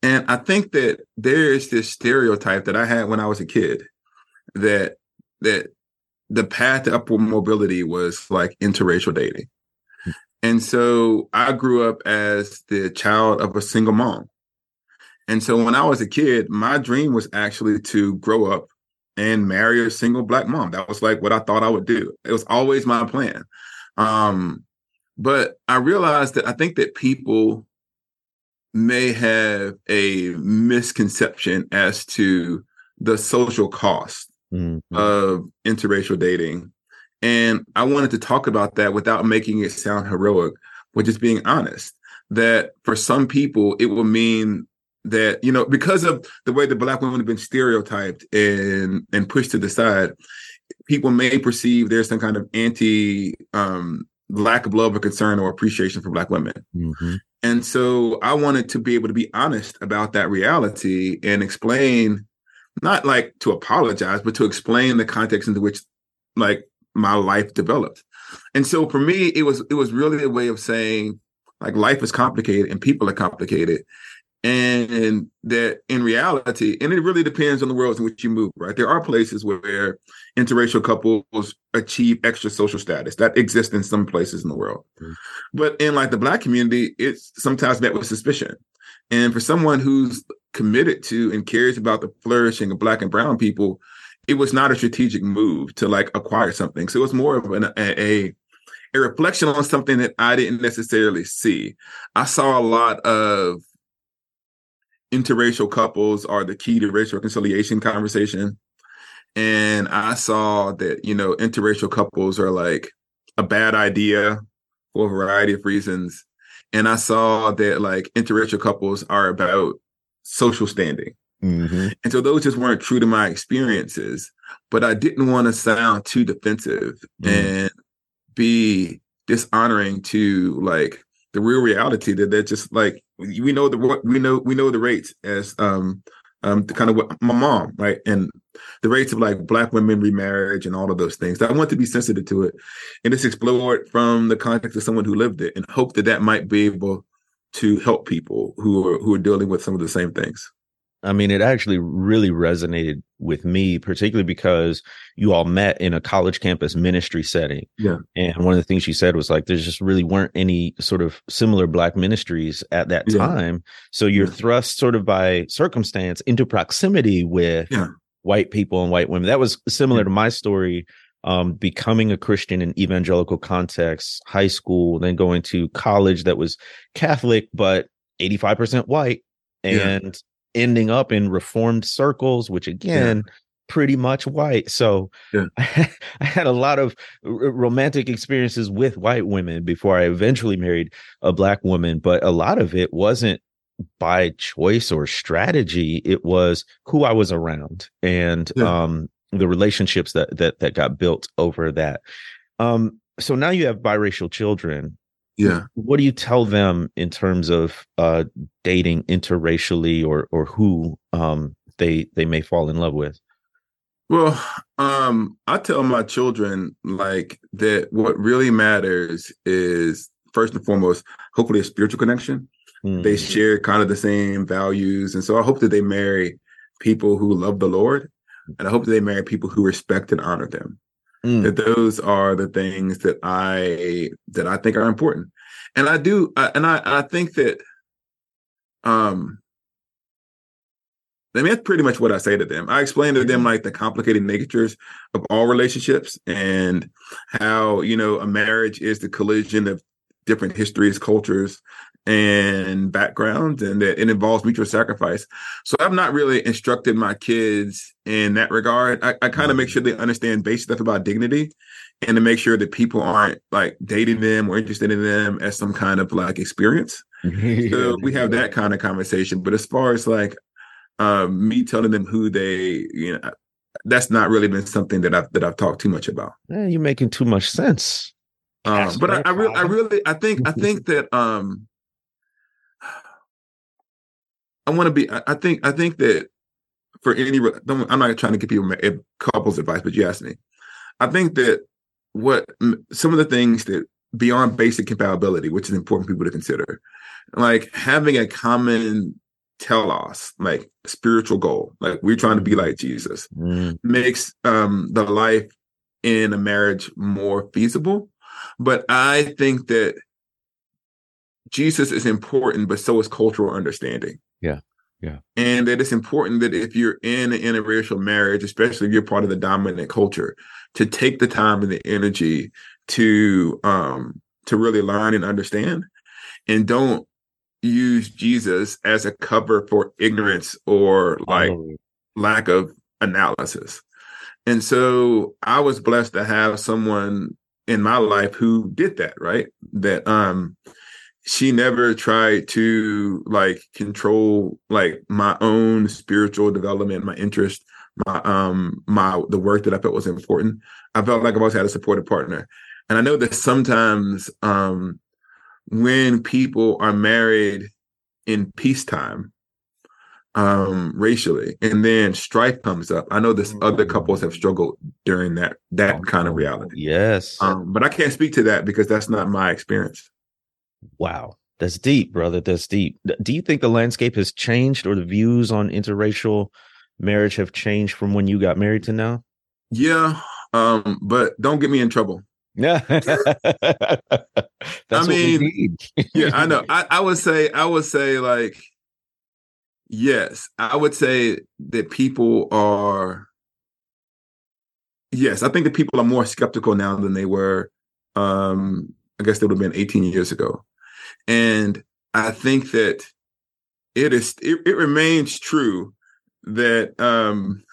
And i think that there is this stereotype that i had when i was a kid that that the path to upward mobility was like interracial dating. And so I grew up as the child of a single mom. And so when I was a kid, my dream was actually to grow up and marry a single black mom. That was like what I thought I would do. It was always my plan. Um, but I realized that I think that people may have a misconception as to the social cost mm-hmm. of interracial dating. And I wanted to talk about that without making it sound heroic, but just being honest that for some people, it will mean that, you know, because of the way the black women have been stereotyped and, and pushed to the side, people may perceive there's some kind of anti um, lack of love or concern or appreciation for black women. Mm-hmm. And so I wanted to be able to be honest about that reality and explain not like to apologize, but to explain the context into which like my life developed. And so for me, it was it was really a way of saying like life is complicated and people are complicated. And that in reality, and it really depends on the worlds in which you move, right? There are places where interracial couples achieve extra social status that exists in some places in the world. Mm-hmm. But in like the black community, it's sometimes met with suspicion. And for someone who's committed to and cares about the flourishing of black and brown people, it was not a strategic move to like acquire something. So it was more of an, a, a a reflection on something that I didn't necessarily see. I saw a lot of interracial couples are the key to racial reconciliation conversation. and I saw that you know interracial couples are like a bad idea for a variety of reasons, and I saw that like interracial couples are about social standing. Mm-hmm. And so those just weren't true to my experiences, but I didn't want to sound too defensive mm. and be dishonoring to like the real reality that they're just like we know the what we know we know the rates as um um the kind of what my mom right and the rates of like black women remarriage and all of those things i want to be sensitive to it and just explore it from the context of someone who lived it and hope that that might be able to help people who are who are dealing with some of the same things I mean, it actually really resonated with me, particularly because you all met in a college campus ministry setting. Yeah. And one of the things she said was like, there's just really weren't any sort of similar Black ministries at that yeah. time. So you're yeah. thrust sort of by circumstance into proximity with yeah. white people and white women. That was similar to my story. Um, becoming a Christian in evangelical context, high school, then going to college that was Catholic, but 85% white. And ending up in reformed circles, which again, yeah. pretty much white. So yeah. (laughs) I, had a lot of r- romantic experiences with white women before I eventually married a black woman, but a lot of it wasn't by choice or strategy. It was who I was around and yeah. um, the relationships that that that got built over that. Um, so now you have biracial children yeah what do you tell them in terms of uh dating interracially or or who um they they may fall in love with well um i tell my children like that what really matters is first and foremost hopefully a spiritual connection mm. they share kind of the same values and so i hope that they marry people who love the lord and i hope that they marry people who respect and honor them Mm. That those are the things that I that I think are important, and I do, and I I think that, um, I mean that's pretty much what I say to them. I explain to them mm-hmm. like the complicated natures of all relationships and how you know a marriage is the collision of different histories, cultures, and backgrounds and that it involves mutual sacrifice. So I've not really instructed my kids in that regard. I, I kind of make sure they understand basic stuff about dignity and to make sure that people aren't like dating them or interested in them as some kind of like experience. so (laughs) we have that kind of conversation. But as far as like um, me telling them who they, you know, that's not really been something that I've that I've talked too much about. Yeah, you're making too much sense. Um, but I, I really, I really, I think, I think that um, I want to be. I think. I think that for any, I'm not trying to give people a couples advice, but you asked me. I think that what some of the things that beyond basic compatibility, which is important for people to consider, like having a common telos, like spiritual goal, like we're trying to be like Jesus, mm. makes um, the life in a marriage more feasible. But I think that Jesus is important, but so is cultural understanding. Yeah. Yeah. And that it's important that if you're in an interracial marriage, especially if you're part of the dominant culture, to take the time and the energy to um to really learn and understand and don't use Jesus as a cover for ignorance or like oh. lack of analysis. And so I was blessed to have someone in my life who did that, right? That um she never tried to like control like my own spiritual development, my interest, my um my the work that I felt was important. I felt like I've always had a supportive partner. And I know that sometimes um when people are married in peacetime, um racially and then strife comes up i know this other couples have struggled during that that kind of reality yes um but i can't speak to that because that's not my experience Wow. That's deep, brother. That's deep. Do you think the landscape has changed or the views on interracial marriage have changed from when you got married to now? Yeah. Um, but don't get me in trouble. (laughs) Yeah. I mean, yeah, I know. I, I would say, I would say like, yes, I would say that people are, yes, I think that people are more skeptical now than they were, um, I guess that would have been 18 years ago. And I think that it is it, it remains true that um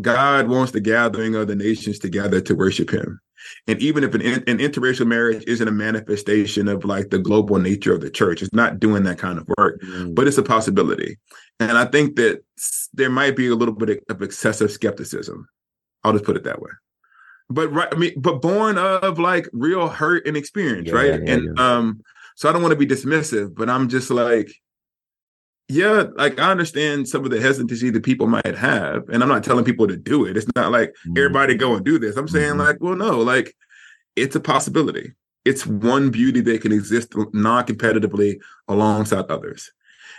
God wants the gathering of the nations together to worship him. And even if an, an interracial marriage isn't a manifestation of like the global nature of the church, it's not doing that kind of work, mm. but it's a possibility. And I think that there might be a little bit of excessive skepticism. I'll just put it that way. But right, I mean, but born of like real hurt and experience, yeah, right? Yeah, and yeah. um, so I don't want to be dismissive, but I'm just like, yeah, like I understand some of the hesitancy that people might have, and I'm not telling people to do it. It's not like mm-hmm. everybody go and do this. I'm saying mm-hmm. like, well, no, like it's a possibility. It's one beauty that can exist non-competitively alongside others,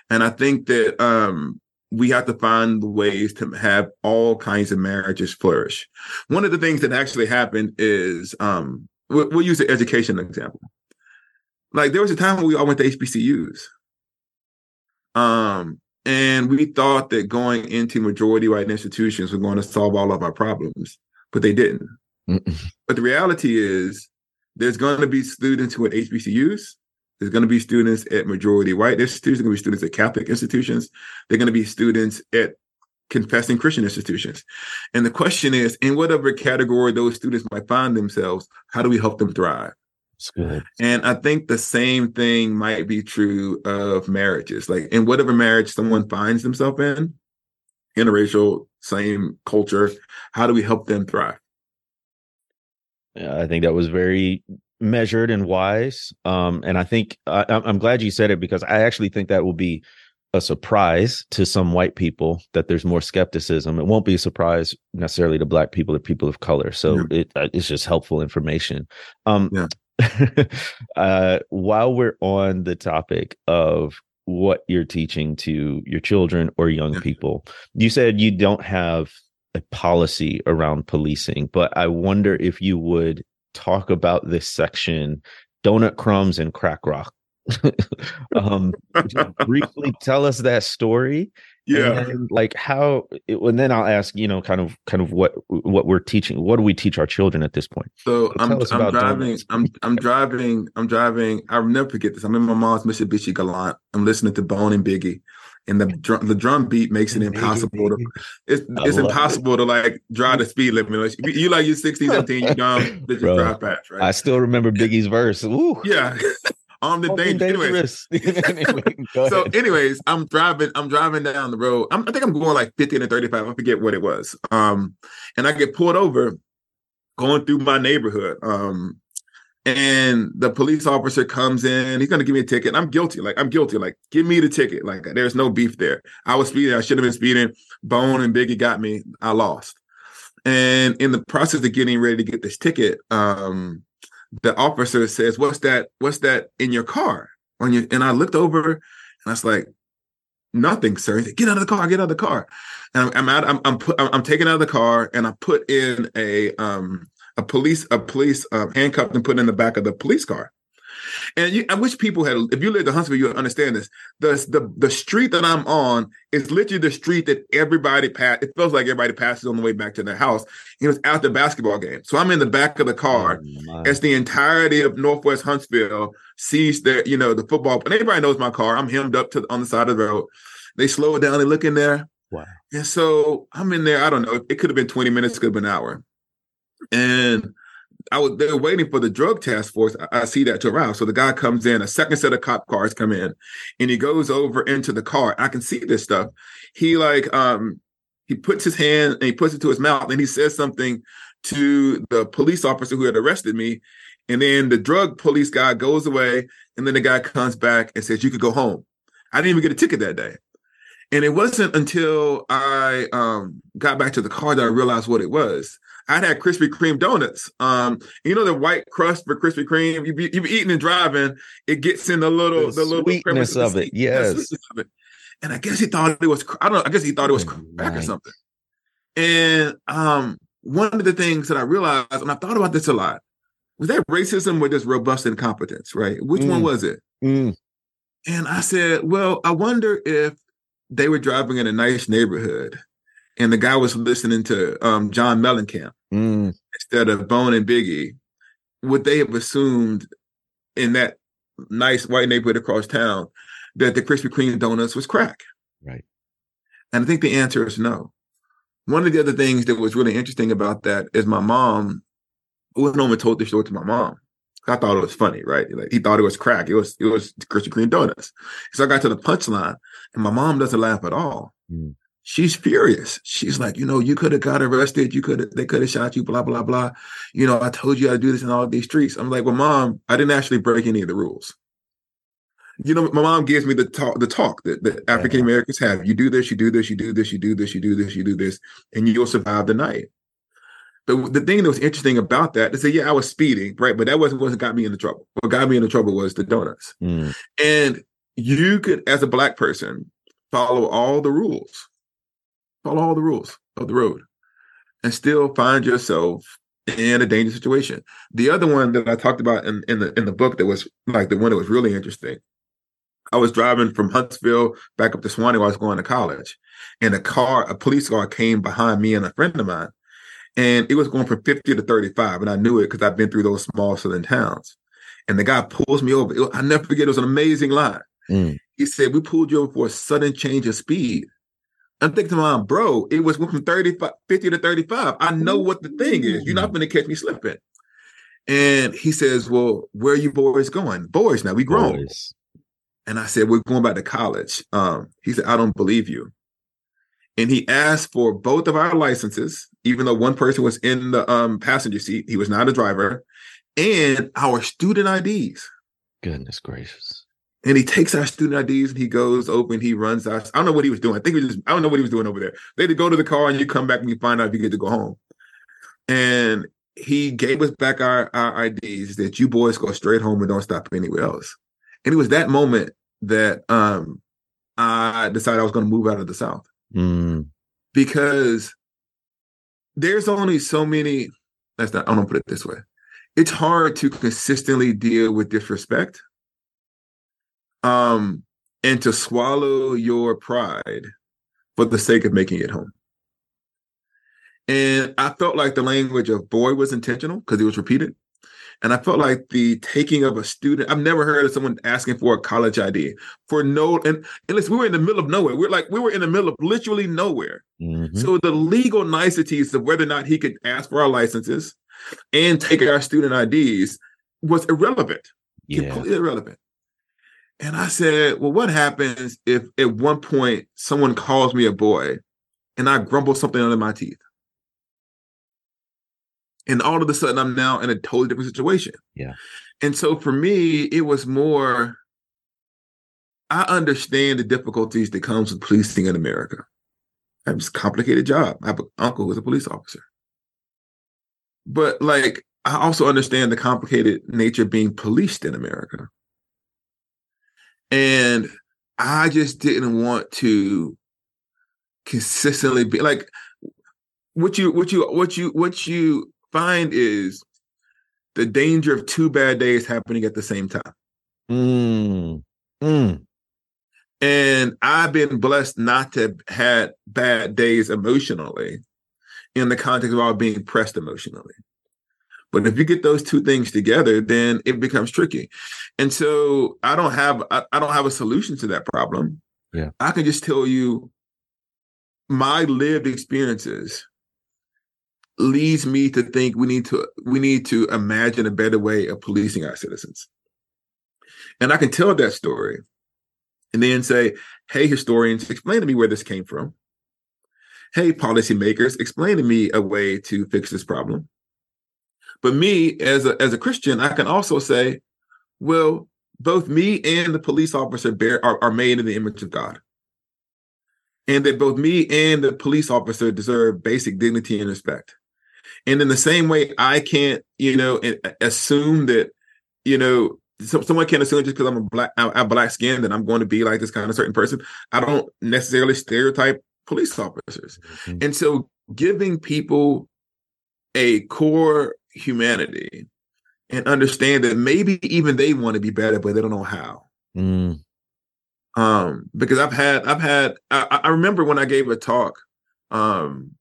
and I think that um, we have to find ways to have all kinds of marriages flourish. One of the things that actually happened is um, we'll, we'll use the education example. Like there was a time when we all went to HBCUs um, and we thought that going into majority white institutions was going to solve all of our problems, but they didn't. Mm-mm. But the reality is, there's going to be students who are at HBCUs. There's going to be students at majority white institutions. There's going to be students at Catholic institutions. They're going to be students at confessing Christian institutions. And the question is, in whatever category those students might find themselves, how do we help them thrive? Good. And I think the same thing might be true of marriages. Like in whatever marriage someone finds themselves in, interracial, same culture, how do we help them thrive? Yeah, I think that was very measured and wise. Um, and I think I, I'm glad you said it because I actually think that will be a surprise to some white people that there's more skepticism. It won't be a surprise necessarily to black people or people of color. So yeah. it, uh, it's just helpful information. Um, yeah. (laughs) uh, while we're on the topic of what you're teaching to your children or young people, you said you don't have a policy around policing, but I wonder if you would talk about this section donut crumbs and crack rock (laughs) um briefly tell us that story yeah then, like how and then i'll ask you know kind of kind of what what we're teaching what do we teach our children at this point so, I'm, I'm driving i'm i'm driving i'm driving i'll never forget this i'm in my mom's mitsubishi galant i'm listening to bone and biggie and the drum, the drum beat makes it impossible to it's it's impossible it. to like drive the speed limit. You like you're 16, 17, (laughs) you dumb, just drive fast, right? I still remember Biggie's verse. Ooh. Yeah. (laughs) armed and dangerous. (laughs) Anyways, so, anyways, I'm driving. I'm driving down the road. I'm, i think I'm going like 50 and 35. I forget what it was. Um, and I get pulled over going through my neighborhood. Um, and the police officer comes in. He's gonna give me a ticket. I'm guilty. Like I'm guilty. Like give me the ticket. Like there's no beef there. I was speeding. I should have been speeding. Bone and Biggie got me. I lost. And in the process of getting ready to get this ticket, um, the officer says, "What's that? What's that in your car?" On your and I looked over and I was like, "Nothing, sir." Said, get out of the car. Get out of the car. And I'm, I'm out. I'm I'm, put, I'm taken out of the car and I put in a um a police a police uh, handcuffed and put in the back of the police car. And you, I wish people had, if you lived in Huntsville, you would understand this. The, the the street that I'm on is literally the street that everybody pass. It feels like everybody passes on the way back to their house. It was after the basketball game, so I'm in the back of the car oh, as the entirety of Northwest Huntsville sees that you know the football. And everybody knows my car. I'm hemmed up to on the side of the road. They slow it down. They look in there. Wow. And so I'm in there. I don't know. It could have been 20 minutes. Could have been an hour. And I was they're waiting for the drug task force. I, I, see that to arrive. So the guy comes in, a second set of cop cars come in, and he goes over into the car. I can see this stuff. He like um he puts his hand and he puts it to his mouth and he says something to the police officer who had arrested me. And then the drug police guy goes away, and then the guy comes back and says, You could go home. I didn't even get a ticket that day. And it wasn't until I um, got back to the car that I realized what it was. I'd had Krispy Kreme donuts. Um, you know the white crust for Krispy Kreme. You be, you be eating and driving, it gets in the little the, the little sweetness of it. Yes. Of it. And I guess he thought it was. I don't know. I guess he thought it was crack or something. And um, one of the things that I realized, and I thought about this a lot, was that racism or just robust incompetence, right? Which mm. one was it? Mm. And I said, well, I wonder if they were driving in a nice neighborhood and the guy was listening to um, John Mellencamp mm. instead of Bone and Biggie, would they have assumed in that nice white neighborhood across town that the Krispy Kreme donuts was crack? Right. And I think the answer is no. one of the other things that was really interesting about that is my mom went home and told the story to my mom. I thought it was funny, right? Like he thought it was crack. It was it was Krispy Kreme donuts. So I got to the punchline, and my mom doesn't laugh at all. Mm. She's furious. She's like, you know, you could have got arrested. You could have, they could have shot you. Blah blah blah. You know, I told you how to do this in all these streets. I'm like, well, mom, I didn't actually break any of the rules you know, my mom gives me the talk, the talk that, that African Americans have. You do this, you do this, you do this, you do this, you do this, you do this, and you'll survive the night. But the thing that was interesting about that is that yeah, I was speeding, right? But that wasn't what got me into trouble. What got me into trouble was the donuts. Mm. And you could, as a black person, follow all the rules, follow all the rules of the road, and still find yourself in a dangerous situation. The other one that I talked about in, in the in the book that was like the one that was really interesting I was driving from Huntsville back up to Sewanee while I was going to college. And a car, a police car came behind me and a friend of mine. And it was going from 50 to 35. And I knew it because I've been through those small southern towns. And the guy pulls me over. I never forget, it was an amazing line. Mm. He said, We pulled you over for a sudden change of speed. I'm thinking to my mom, bro, it was from 35, 50 to 35. I know what the thing is. You're not going to catch me slipping. And he says, Well, where are you boys going? Boys, now we grown. Boys. And I said, We're going back to college. Um, he said, I don't believe you. And he asked for both of our licenses, even though one person was in the um, passenger seat, he was not a driver, and our student IDs. Goodness gracious. And he takes our student IDs and he goes open, he runs out. I don't know what he was doing. I think he was just, I don't know what he was doing over there. They had to go to the car and you come back and you find out if you get to go home. And he gave us back our, our IDs that you boys go straight home and don't stop anywhere else. And it was that moment that um, I decided I was going to move out of the South mm. because there's only so many. That's not. I don't put it this way. It's hard to consistently deal with disrespect, um, and to swallow your pride for the sake of making it home. And I felt like the language of boy was intentional because it was repeated. And I felt like the taking of a student, I've never heard of someone asking for a college ID for no, and, and listen, we were in the middle of nowhere. We're like, we were in the middle of literally nowhere. Mm-hmm. So the legal niceties of whether or not he could ask for our licenses and take our student IDs was irrelevant, yeah. completely irrelevant. And I said, well, what happens if at one point someone calls me a boy and I grumble something under my teeth? and all of a sudden i'm now in a totally different situation. Yeah. And so for me it was more i understand the difficulties that comes with policing in america. It's a complicated job. I have an uncle who's a police officer. But like i also understand the complicated nature of being policed in america and i just didn't want to consistently be like what you what you what you what you find is the danger of two bad days happening at the same time. Mm. Mm. And I've been blessed not to have had bad days emotionally in the context of all being pressed emotionally. But if you get those two things together, then it becomes tricky. And so I don't have I, I don't have a solution to that problem. Yeah. I can just tell you my lived experiences leads me to think we need to we need to imagine a better way of policing our citizens. And I can tell that story and then say, hey, historians, explain to me where this came from. Hey, policymakers, explain to me a way to fix this problem. But me, as a as a Christian, I can also say, well, both me and the police officer bear are, are made in the image of God. And that both me and the police officer deserve basic dignity and respect. And in the same way, I can't, you know, assume that, you know, someone can't assume just because I'm a black, I'm black skin that I'm going to be like this kind of certain person. I don't necessarily stereotype police officers. Mm-hmm. And so giving people a core humanity and understand that maybe even they want to be better, but they don't know how. Mm. Um, because I've had, I've had, I, I remember when I gave a talk, um,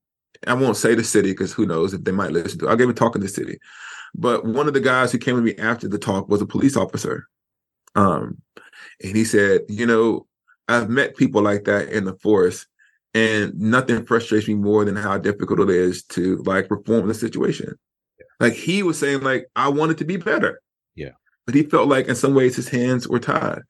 I won't say the city because who knows if they might listen to. It. I gave a talk in the city, but one of the guys who came to me after the talk was a police officer, um, and he said, you know, I've met people like that in the force, And nothing frustrates me more than how difficult it is to like reform the situation. Like he was saying, like, I wanted to be better. Yeah. But he felt like in some ways his hands were tied.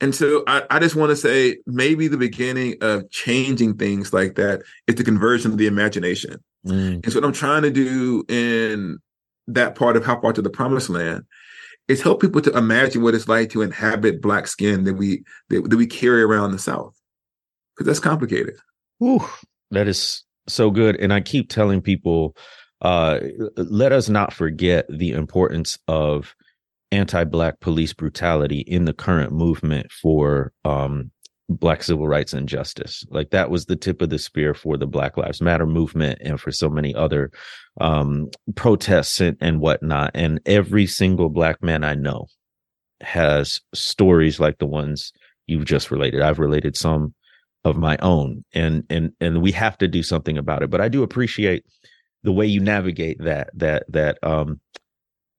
And so I, I just want to say maybe the beginning of changing things like that is the conversion of the imagination. Mm. And so what I'm trying to do in that part of how far to the promised land is help people to imagine what it's like to inhabit black skin that we that, that we carry around the South. Because that's complicated. Ooh, that is so good. And I keep telling people, uh, let us not forget the importance of anti-black police brutality in the current movement for um, black civil rights and justice. Like that was the tip of the spear for the black lives matter movement and for so many other um, protests and, and whatnot. And every single black man i know has stories like the ones you've just related. I've related some of my own and and and we have to do something about it. But i do appreciate the way you navigate that that that um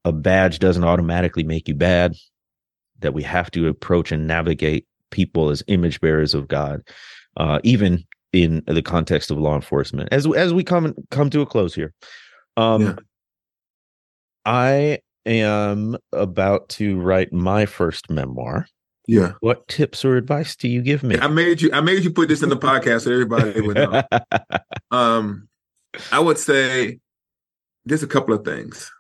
a badge doesn't automatically make you bad that we have to approach and navigate people as image bearers of God, uh, even in the context of law enforcement. As as we come come to a close here, um, yeah. I am about to write my first memoir. Yeah. What tips or advice do you give me? I made you I made you put this in the (laughs) podcast so everybody would know. um I would say just a couple of things.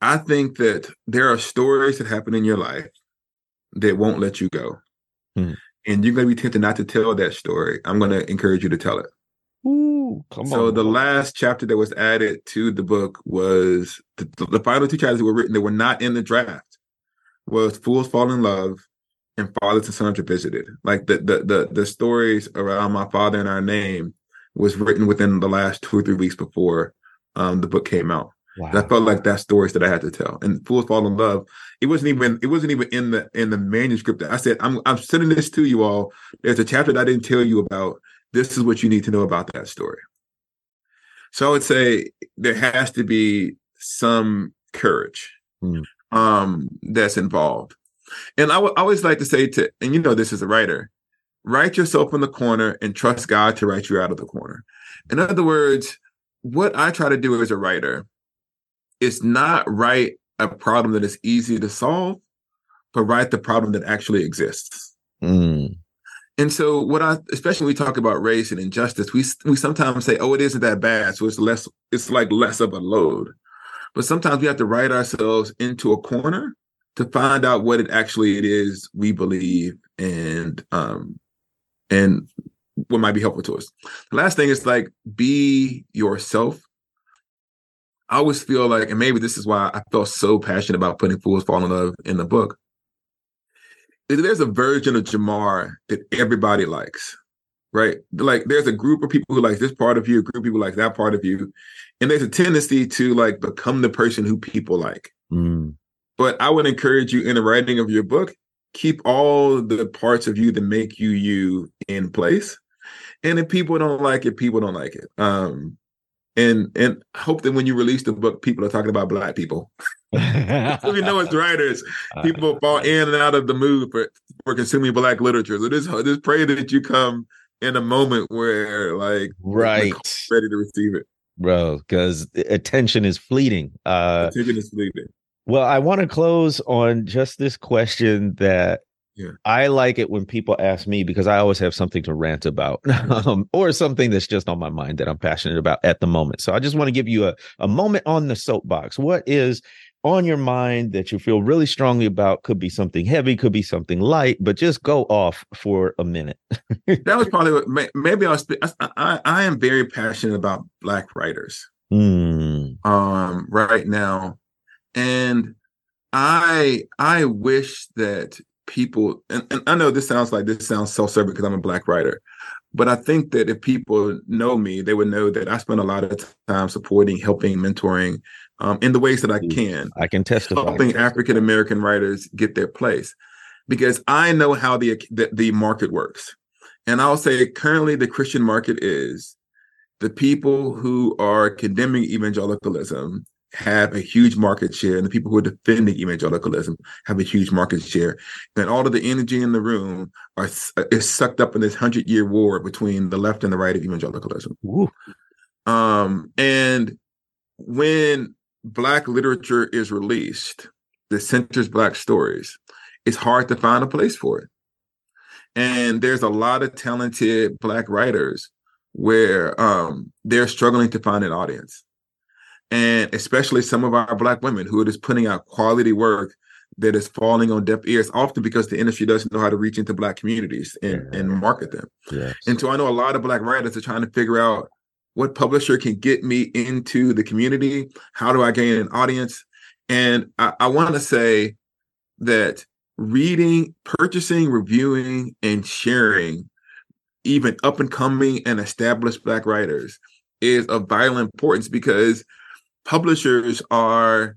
I think that there are stories that happen in your life that won't let you go. Hmm. And you're going to be tempted not to tell that story. I'm going to encourage you to tell it. Ooh, come so on. the last chapter that was added to the book was the, the, final two chapters that were written that were not in the draft was Fools Fall in Love and Fathers and Sons are visited. Like the, the the the stories around my father and our name was written within the last two or three weeks before um, the book came out. Wow. And I felt like that stories that I had to tell. And Fools Fall in Love, it wasn't even it wasn't even in the in the manuscript. That I said, I'm I'm sending this to you all. There's a chapter that I didn't tell you about. This is what you need to know about that story. So I would say there has to be some courage mm. um, that's involved. And I would always like to say to, and you know this as a writer, write yourself in the corner and trust God to write you out of the corner. In other words, what I try to do as a writer is not write a problem that is easy to solve, but write the problem that actually exists. Mm. And so, what I, especially when we talk about race and injustice, we we sometimes say, "Oh, it isn't that bad," so it's less, it's like less of a load. But sometimes we have to write ourselves into a corner to find out what it actually it is we believe and um and what might be helpful to us. The last thing is like be yourself I always feel like, and maybe this is why I felt so passionate about putting Fools Fall in Love in the book. There's a version of Jemar that everybody likes, right? Like there's a group of people who like this part of you, a group of people like that part of you. And there's a tendency to like become the person who people like. Mm. But I would encourage you in the writing of your book, keep all the parts of you that make you you in place. And if people don't like it, people don't like it. Um, and and hope that when you release the book, people are talking about black people. (laughs) we know as writers, people fall in and out of the mood for for consuming black literature. So just just pray that you come in a moment where like right ready to receive it, bro. Because attention is fleeting. Uh, attention is fleeting. Well, I want to close on just this question that yeah. I like it when people ask me because I always have something to rant about (laughs) um, or something that's just on my mind that I'm passionate about at the moment. So I just want to give you a, a moment on the soapbox. What is on your mind that you feel really strongly about? Could be something heavy, could be something light, but just go off for a minute. that was (laughs) probably what maybe I was. I, I am very passionate about Black writers mm. um, right now. And I I wish that people and, and I know this sounds like this sounds self-serving because I'm a black writer, but I think that if people know me, they would know that I spend a lot of time supporting, helping, mentoring um, in the ways that I can. I can testify. Helping African American writers get their place because I know how the, the the market works. And I'll say currently the Christian market is the people who are condemning evangelicalism have a huge market share, and the people who are defending evangelicalism have a huge market share. And all of the energy in the room are is sucked up in this hundred year war between the left and the right of evangelicalism. Ooh. Um, and when Black literature is released that centers Black stories, it's hard to find a place for it. And there's a lot of talented Black writers where um, they're struggling to find an audience. And especially some of our Black women who are just putting out quality work that is falling on deaf ears, often because the industry doesn't know how to reach into Black communities and, yeah. and market them. Yes. And so I know a lot of Black writers are trying to figure out what publisher can get me into the community? How do I gain an audience? And I, I want to say that reading, purchasing, reviewing, and sharing even up and coming and established Black writers is of vital importance because publishers are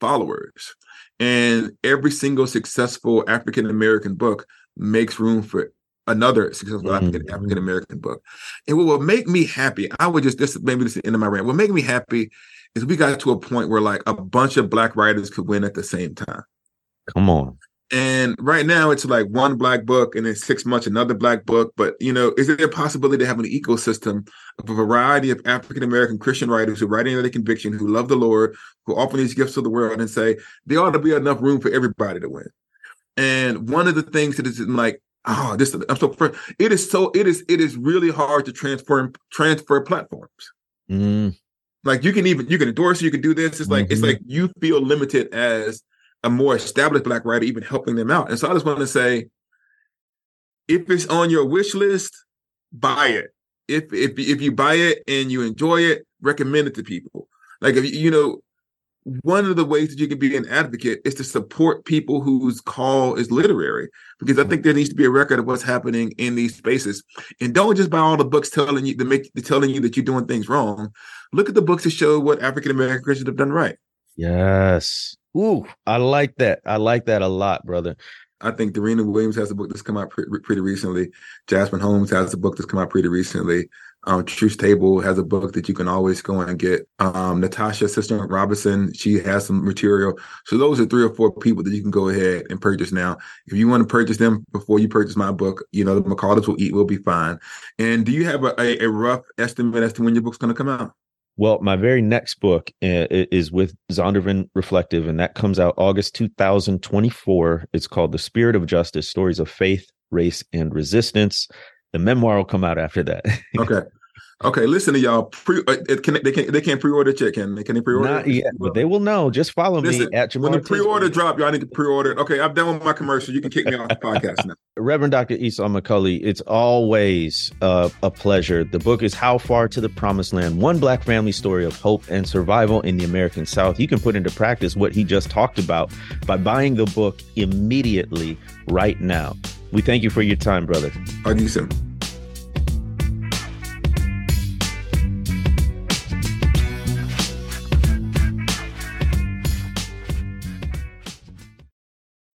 followers. And every single successful African American book makes room for another successful mm-hmm. African American book. And what would make me happy, I would just this maybe this is the end of my rant. What make me happy is we got to a point where like a bunch of black writers could win at the same time. Come on. And right now it's like one black book and then six months another black book. But you know, is there a possibility to have an ecosystem of a variety of African American Christian writers who write in their conviction, who love the Lord, who offer these gifts to the world and say there ought to be enough room for everybody to win. And one of the things that is like oh this i'm so it is so it is it is really hard to transfer transfer platforms mm. like you can even you can endorse you can do this it's like mm-hmm. it's like you feel limited as a more established black writer even helping them out. And so i just want to say if it's on your wish list buy it. If if if you buy it and you enjoy it recommend it to people. Like if you know one of the ways that you can be an advocate is to support people whose call is literary because i mm-hmm. think there needs to be a record of what's happening in these spaces. And don't just buy all the books telling you to make telling you that you're doing things wrong. Look at the books that show what african american christians have done right. Yes Ooh, i like that i like that a lot brother I think Darina Williams has a book that's come out pre- pretty recently. Jasmine Holmes has a book that's come out pretty recently. Um, Truth Table has a book that you can always go and get. Um, Natasha Sistrunk Robinson, she has some material. So those are three or four people that you can go ahead and purchase now. If you want to purchase them before you purchase my book, you know, the McCaulleys will eat will be fine. And do you have a, a, a rough estimate as to when your book's going to come out? Well, my very next book uh, is with Zondervan Reflective, and that comes out August 2024. It's called The Spirit of Justice Stories of Faith, Race, and Resistance. The memoir will come out after that. (laughs) okay. Okay, listen to y'all. Pre, uh, can they can they can't pre-order yet? Can they? Can they pre-order? Not yet, but they will know. Just follow listen, me at Jemar when the pre-order drop. Y'all need to pre-order. Okay, I'm done with my commercial. You can kick me off the (laughs) podcast now. Reverend Dr. Esau McCaulley, it's always uh, a pleasure. The book is How Far to the Promised Land: One Black Family Story of Hope and Survival in the American South. You can put into practice what he just talked about by buying the book immediately right now. We thank you for your time, brother. Talk you soon.